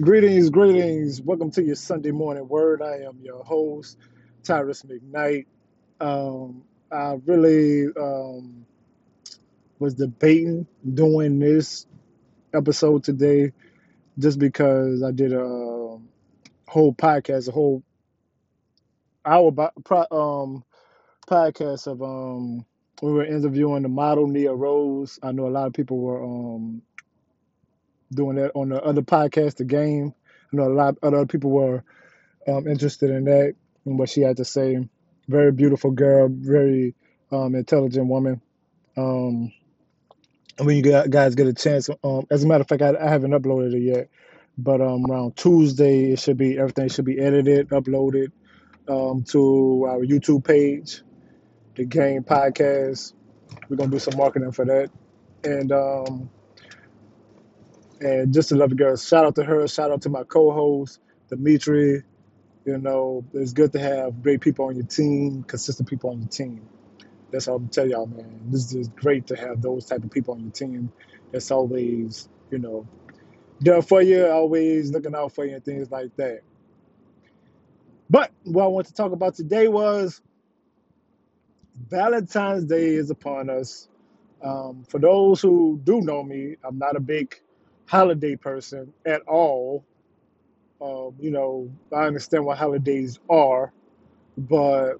Greetings, greetings. Welcome to your Sunday morning word. I am your host, Tyrus McKnight. Um, I really um, was debating doing this episode today just because I did a um, whole podcast, a whole hour um, podcast of um, we were interviewing the model Nia Rose. I know a lot of people were um, doing that on the other podcast, The Game. I know a lot of other people were um, interested in that and what she had to say. Very beautiful girl, very um, intelligent woman. Um, when you guys get a chance, um, as a matter of fact, I, I haven't uploaded it yet, but um, around Tuesday, it should be everything should be edited, uploaded um, to our YouTube page, the Game Podcast. We're gonna do some marketing for that, and um, and just to love girl. Shout out to her. Shout out to my co-host Dimitri You know, it's good to have great people on your team, consistent people on your team. That's all I'm tell y'all, man. This is great to have those type of people on your team. That's always, you know, there for you, always looking out for you and things like that. But what I want to talk about today was Valentine's Day is upon us. Um, for those who do know me, I'm not a big holiday person at all. Um, you know, I understand what holidays are, but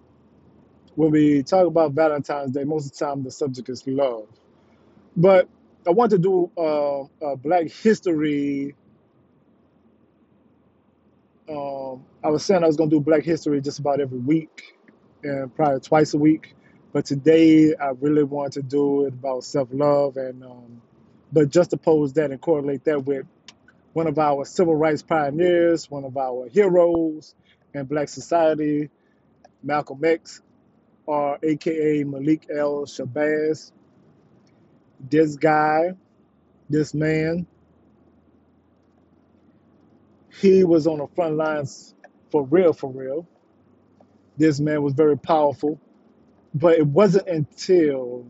when we talk about Valentine's Day, most of the time the subject is love. But I want to do uh, a Black History. Um, I was saying I was going to do Black History just about every week and probably twice a week. But today I really want to do it about self love and, um, but just oppose that and correlate that with one of our civil rights pioneers, one of our heroes in Black society, Malcolm X, or AKA Malik El Shabazz. This guy, this man, he was on the front lines for real, for real. This man was very powerful. But it wasn't until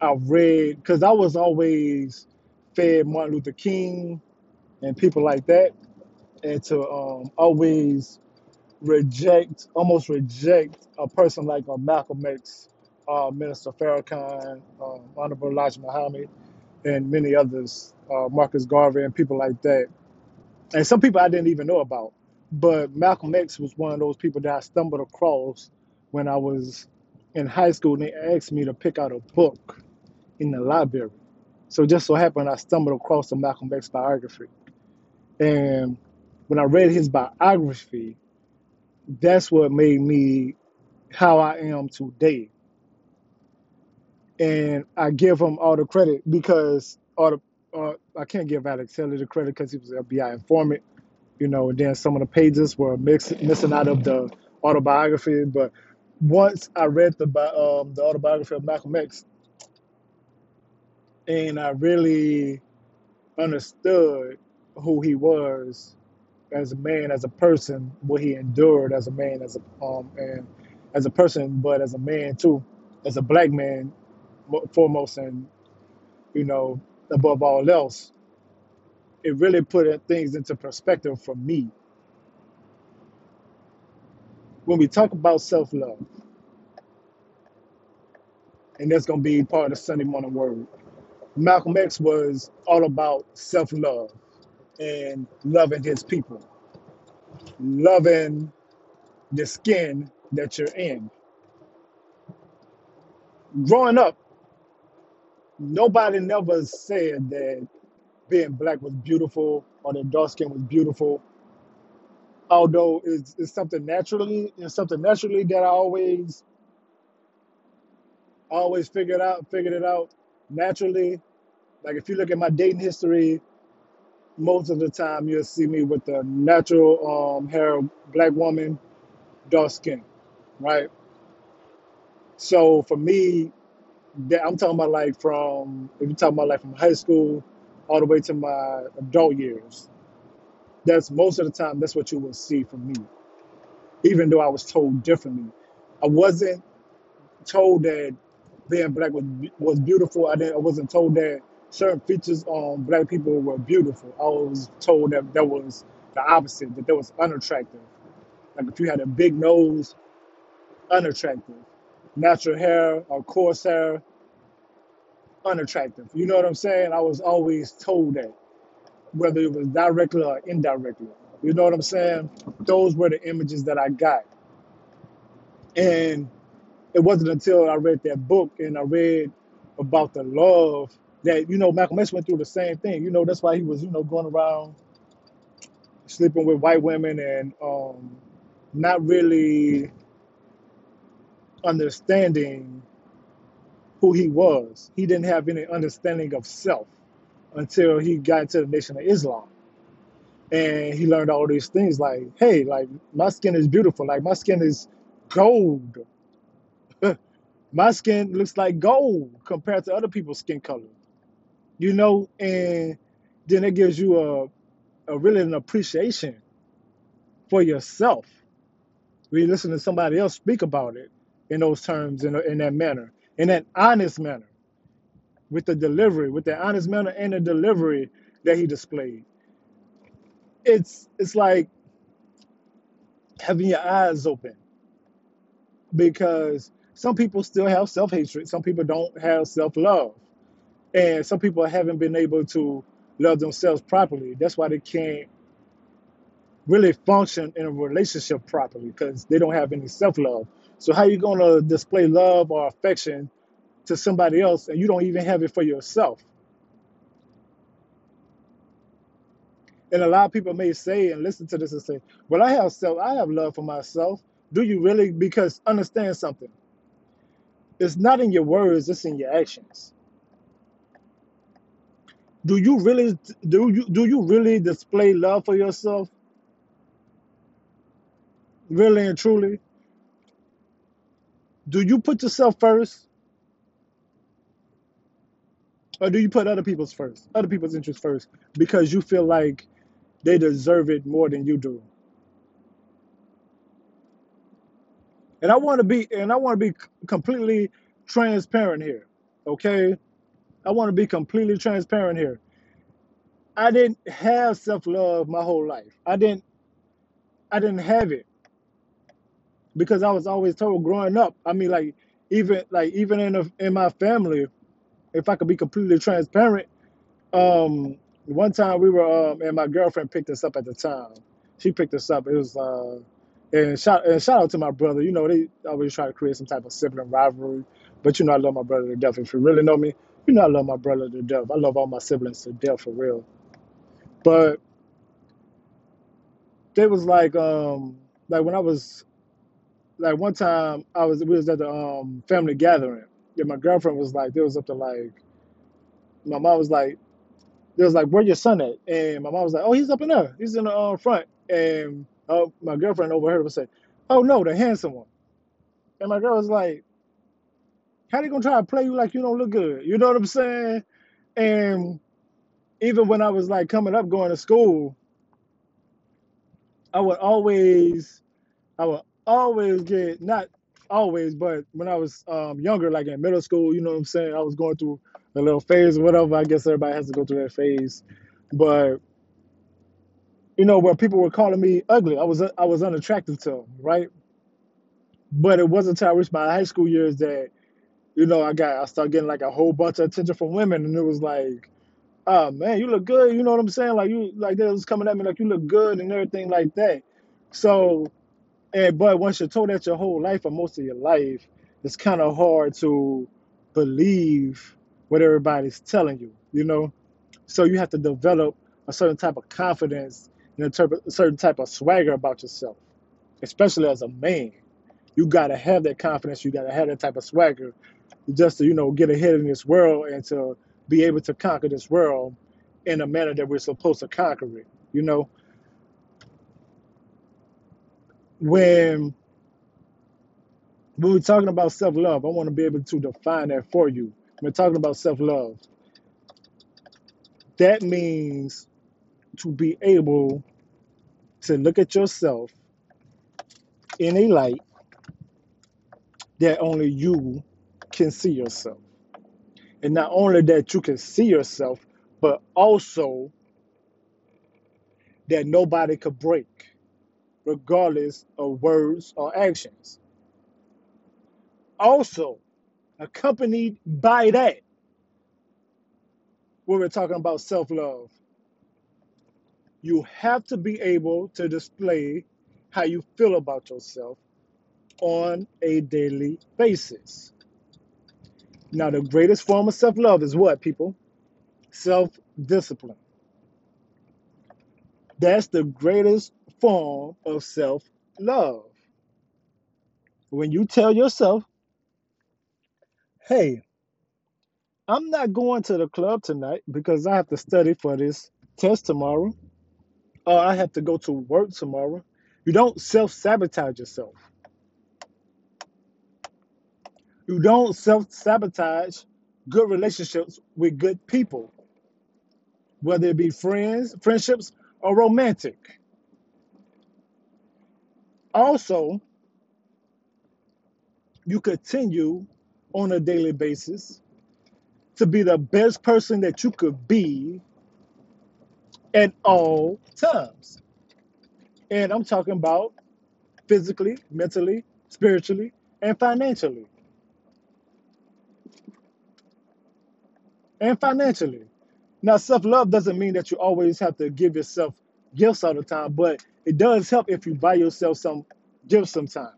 I read, because I was always fed Martin Luther King and people like that, and to um, always reject, almost reject a person like uh, Malcolm X, uh, Minister Farrakhan, um, Honorable Elijah Muhammad, and many others, uh, Marcus Garvey, and people like that. And some people I didn't even know about. But Malcolm X was one of those people that I stumbled across when I was in high school and they asked me to pick out a book in the library. So just so happened I stumbled across the Malcolm X biography. And when I read his biography, that's what made me how I am today. And I give him all the credit because all the uh, I can't give Alex Haley the credit because he was an FBI informant, you know. And then some of the pages were mix, missing out of the autobiography. But once I read the um, the autobiography of Malcolm X, and I really understood who he was as a man, as a person, what he endured as a man, as a um, and as a person, but as a man too, as a black man, mo- foremost and you know above all else. It really put things into perspective for me. When we talk about self love, and that's to be part of Sunday morning word. Malcolm X was all about self love and loving his people, loving the skin that you're in. Growing up, nobody never said that being black was beautiful or that dark skin was beautiful. Although it's, it's something naturally, it's something naturally that I always, always figured out, figured it out naturally. Like if you look at my dating history, most of the time you'll see me with a natural um, hair, black woman, dark skin, right? So for me, that I'm talking about like from if you're talking about like from high school all the way to my adult years. That's most of the time that's what you will see from me. Even though I was told differently, I wasn't told that being black was was beautiful. I didn't. I wasn't told that certain features on black people were beautiful. I was told that that was the opposite, that that was unattractive. Like if you had a big nose, unattractive. Natural hair or coarse hair, unattractive. You know what I'm saying? I was always told that, whether it was directly or indirectly. You know what I'm saying? Those were the images that I got. And it wasn't until I read that book and I read about the love that, you know, Malcolm X went through the same thing. You know, that's why he was, you know, going around sleeping with white women and um, not really understanding who he was. He didn't have any understanding of self until he got to the Nation of Islam. And he learned all these things like, hey, like my skin is beautiful. Like my skin is gold. My skin looks like gold compared to other people's skin color. You know, and then it gives you a, a really an appreciation for yourself when you listen to somebody else speak about it in those terms, in, in that manner, in that honest manner, with the delivery, with the honest manner and the delivery that he displayed. It's it's like having your eyes open because some people still have self hatred, some people don't have self love, and some people haven't been able to love themselves properly. That's why they can't really function in a relationship properly because they don't have any self love. So how are you gonna display love or affection to somebody else and you don't even have it for yourself? And a lot of people may say and listen to this and say, "Well, I have self, I have love for myself." Do you really? Because understand something. It's not in your words; it's in your actions. Do you really? Do you do you really display love for yourself, really and truly? Do you put yourself first, or do you put other people's first, other people's interests first, because you feel like they deserve it more than you do? And I want to be, and I want to be completely transparent here. Okay, I want to be completely transparent here. I didn't have self love my whole life. I didn't. I didn't have it because I was always told growing up. I mean, like even like even in a, in my family, if I could be completely transparent, um, one time we were um, and my girlfriend picked us up at the time. She picked us up. It was uh, and shout and shout out to my brother. You know they always try to create some type of sibling rivalry, but you know I love my brother to death. If you really know me, you know I love my brother to death. I love all my siblings to death for real. But they was like um like when I was like one time I was we was at the um family gathering. And my girlfriend was like, they was up to like my mom was like, they was like, where your son at? And my mom was like, oh, he's up in there. He's in the uh, front. And uh, my girlfriend overheard her say, oh no, the handsome one. And my girl was like, how they gonna try to play you like you don't look good? You know what I'm saying? And even when I was like coming up going to school, I would always I would always get not always, but when I was um, younger, like in middle school, you know what I'm saying, I was going through a little phase or whatever. I guess everybody has to go through that phase, but you know where people were calling me ugly, I was I was unattractive to them, right? But it wasn't until I reached my high school years that you know I got I started getting like a whole bunch of attention from women, and it was like, oh man, you look good. You know what I'm saying? Like you like they was coming at me like you look good and everything like that. So And but once you're told that your whole life or most of your life, it's kind of hard to believe what everybody's telling you, you know? So you have to develop a certain type of confidence a certain type of swagger about yourself, especially as a man. You got to have that confidence. You got to have that type of swagger just to, you know, get ahead in this world and to be able to conquer this world in a manner that we're supposed to conquer it. You know, when when we're talking about self love, I want to be able to define that for you. When we're talking about self love, that means to be able to look at yourself in a light that only you can see yourself. And not only that you can see yourself, but also that nobody could break, regardless of words or actions. Also, accompanied by that, when we're talking about self love, you have to be able to display how you feel about yourself on a daily basis. Now, the greatest form of self love is what, people? Self discipline. That's the greatest form of self love. When you tell yourself, hey, I'm not going to the club tonight because I have to study for this test tomorrow, or I have to go to work tomorrow. You don't self sabotage yourself. You don't self sabotage good relationships with good people, whether it be friends, friendships, or romantic. Also, you continue on a daily basis to be the best person that you could be at all times. And I'm talking about physically, mentally, spiritually, and financially. And financially. Now, self love doesn't mean that you always have to give yourself gifts all the time, but it does help if you buy yourself some gifts sometimes.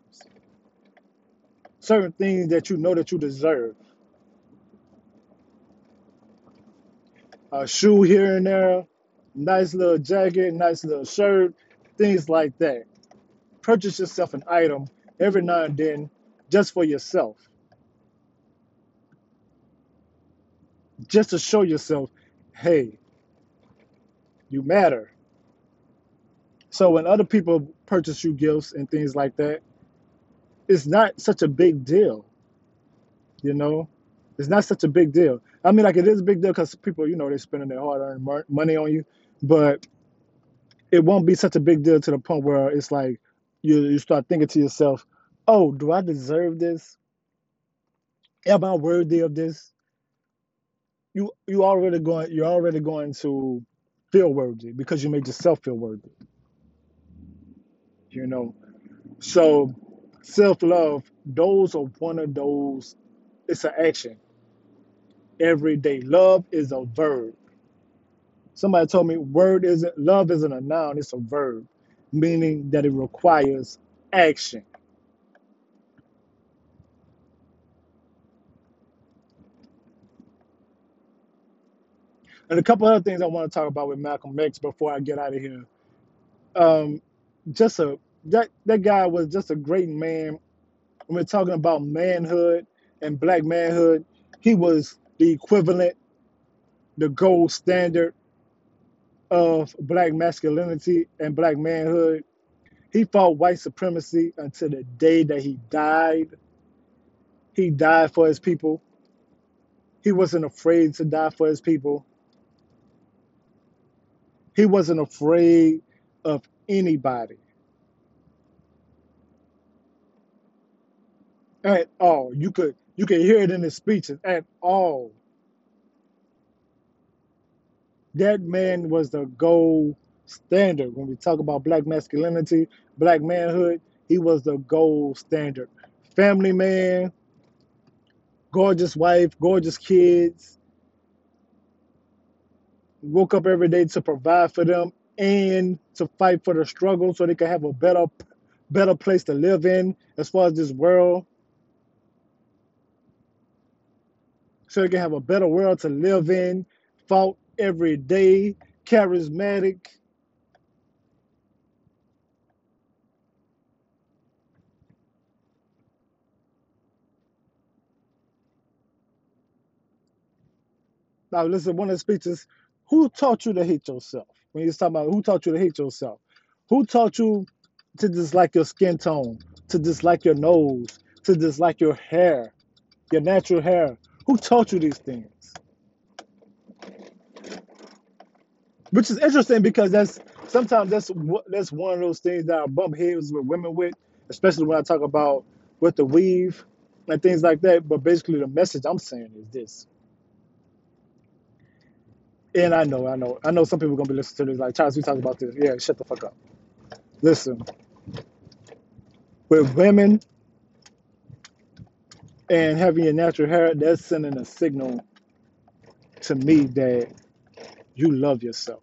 Certain things that you know that you deserve. A shoe here and there, nice little jacket, nice little shirt, things like that. Purchase yourself an item every now and then just for yourself, just to show yourself, hey, you matter. So when other people purchase you gifts and things like that, it's not such a big deal, you know? It's not such a big deal. I mean, like, it is a big deal because people, you know, they're spending their hard earned money on you, but it won't be such a big deal to the point where it's like you, you start thinking to yourself, oh, do I deserve this? Am I worthy of this? You you already going you're already going to feel worthy because you made yourself feel worthy, you know. So self love, those are one of those. It's an action every day. Love is a verb. Somebody told me word isn't love isn't a noun, it's a verb, meaning that it requires action. And a couple other things I want to talk about with Malcolm X before I get out of here. Um, just a that that guy was just a great man. When we're talking about manhood and black manhood, he was the equivalent, the gold standard of black masculinity and black manhood. He fought white supremacy until the day that he died. He died for his people. He wasn't afraid to die for his people. He wasn't afraid of anybody at all. You could you could hear it in his speeches at all. That man was the gold standard when we talk about black masculinity, black manhood. He was the gold standard. Family man, gorgeous wife, gorgeous kids. Woke up every day to provide for them and to fight for the struggle so they could have a better better place to live in as far as this world so they can have a better world to live in. Fought every day, charismatic. Now, listen, one of the speeches, who taught you to hate yourself? When you're talking about who taught you to hate yourself, who taught you to dislike your skin tone, to dislike your nose, to dislike your hair, your natural hair? Who taught you these things? Which is interesting because that's sometimes that's that's one of those things that I bump heads with women with, especially when I talk about with the weave and things like that. But basically, the message I'm saying is this: And I know, I know, I know some people are gonna be listening to this like Charles, we talked about this. Yeah, shut the fuck up. Listen, with women and having your natural hair, that's sending a signal to me that you love yourself.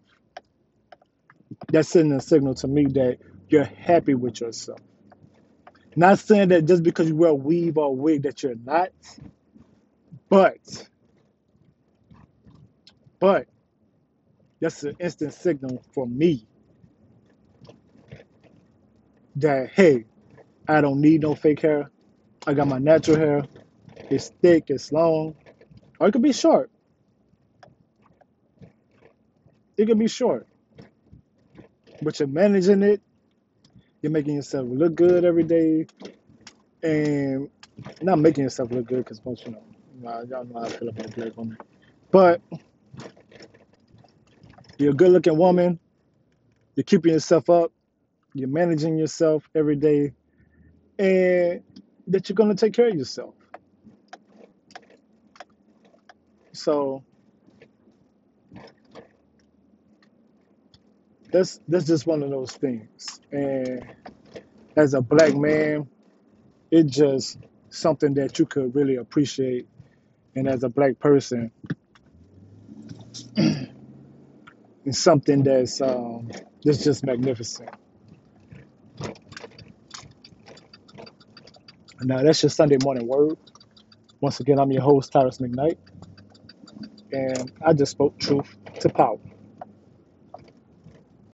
That's sending a signal to me that you're happy with yourself. Not saying that just because you wear a weave or a wig that you're not, but but that's an instant signal for me that hey, I don't need no fake hair. I got my natural hair. It's thick, it's long, or it could be short. It could be short, but you're managing it. You're making yourself look good every day, and not making yourself look good because most you know, y'all know how I feel about black women. But you're a good-looking woman. You're keeping yourself up. You're managing yourself every day, and that you're gonna take care of yourself. So that's that's just one of those things. And as a black man, it's just something that you could really appreciate. And as a black person, it's something that's um, that's just magnificent. Now that's your Sunday morning word. Once again, I'm your host, Tyrus McKnight, and I just spoke truth to power.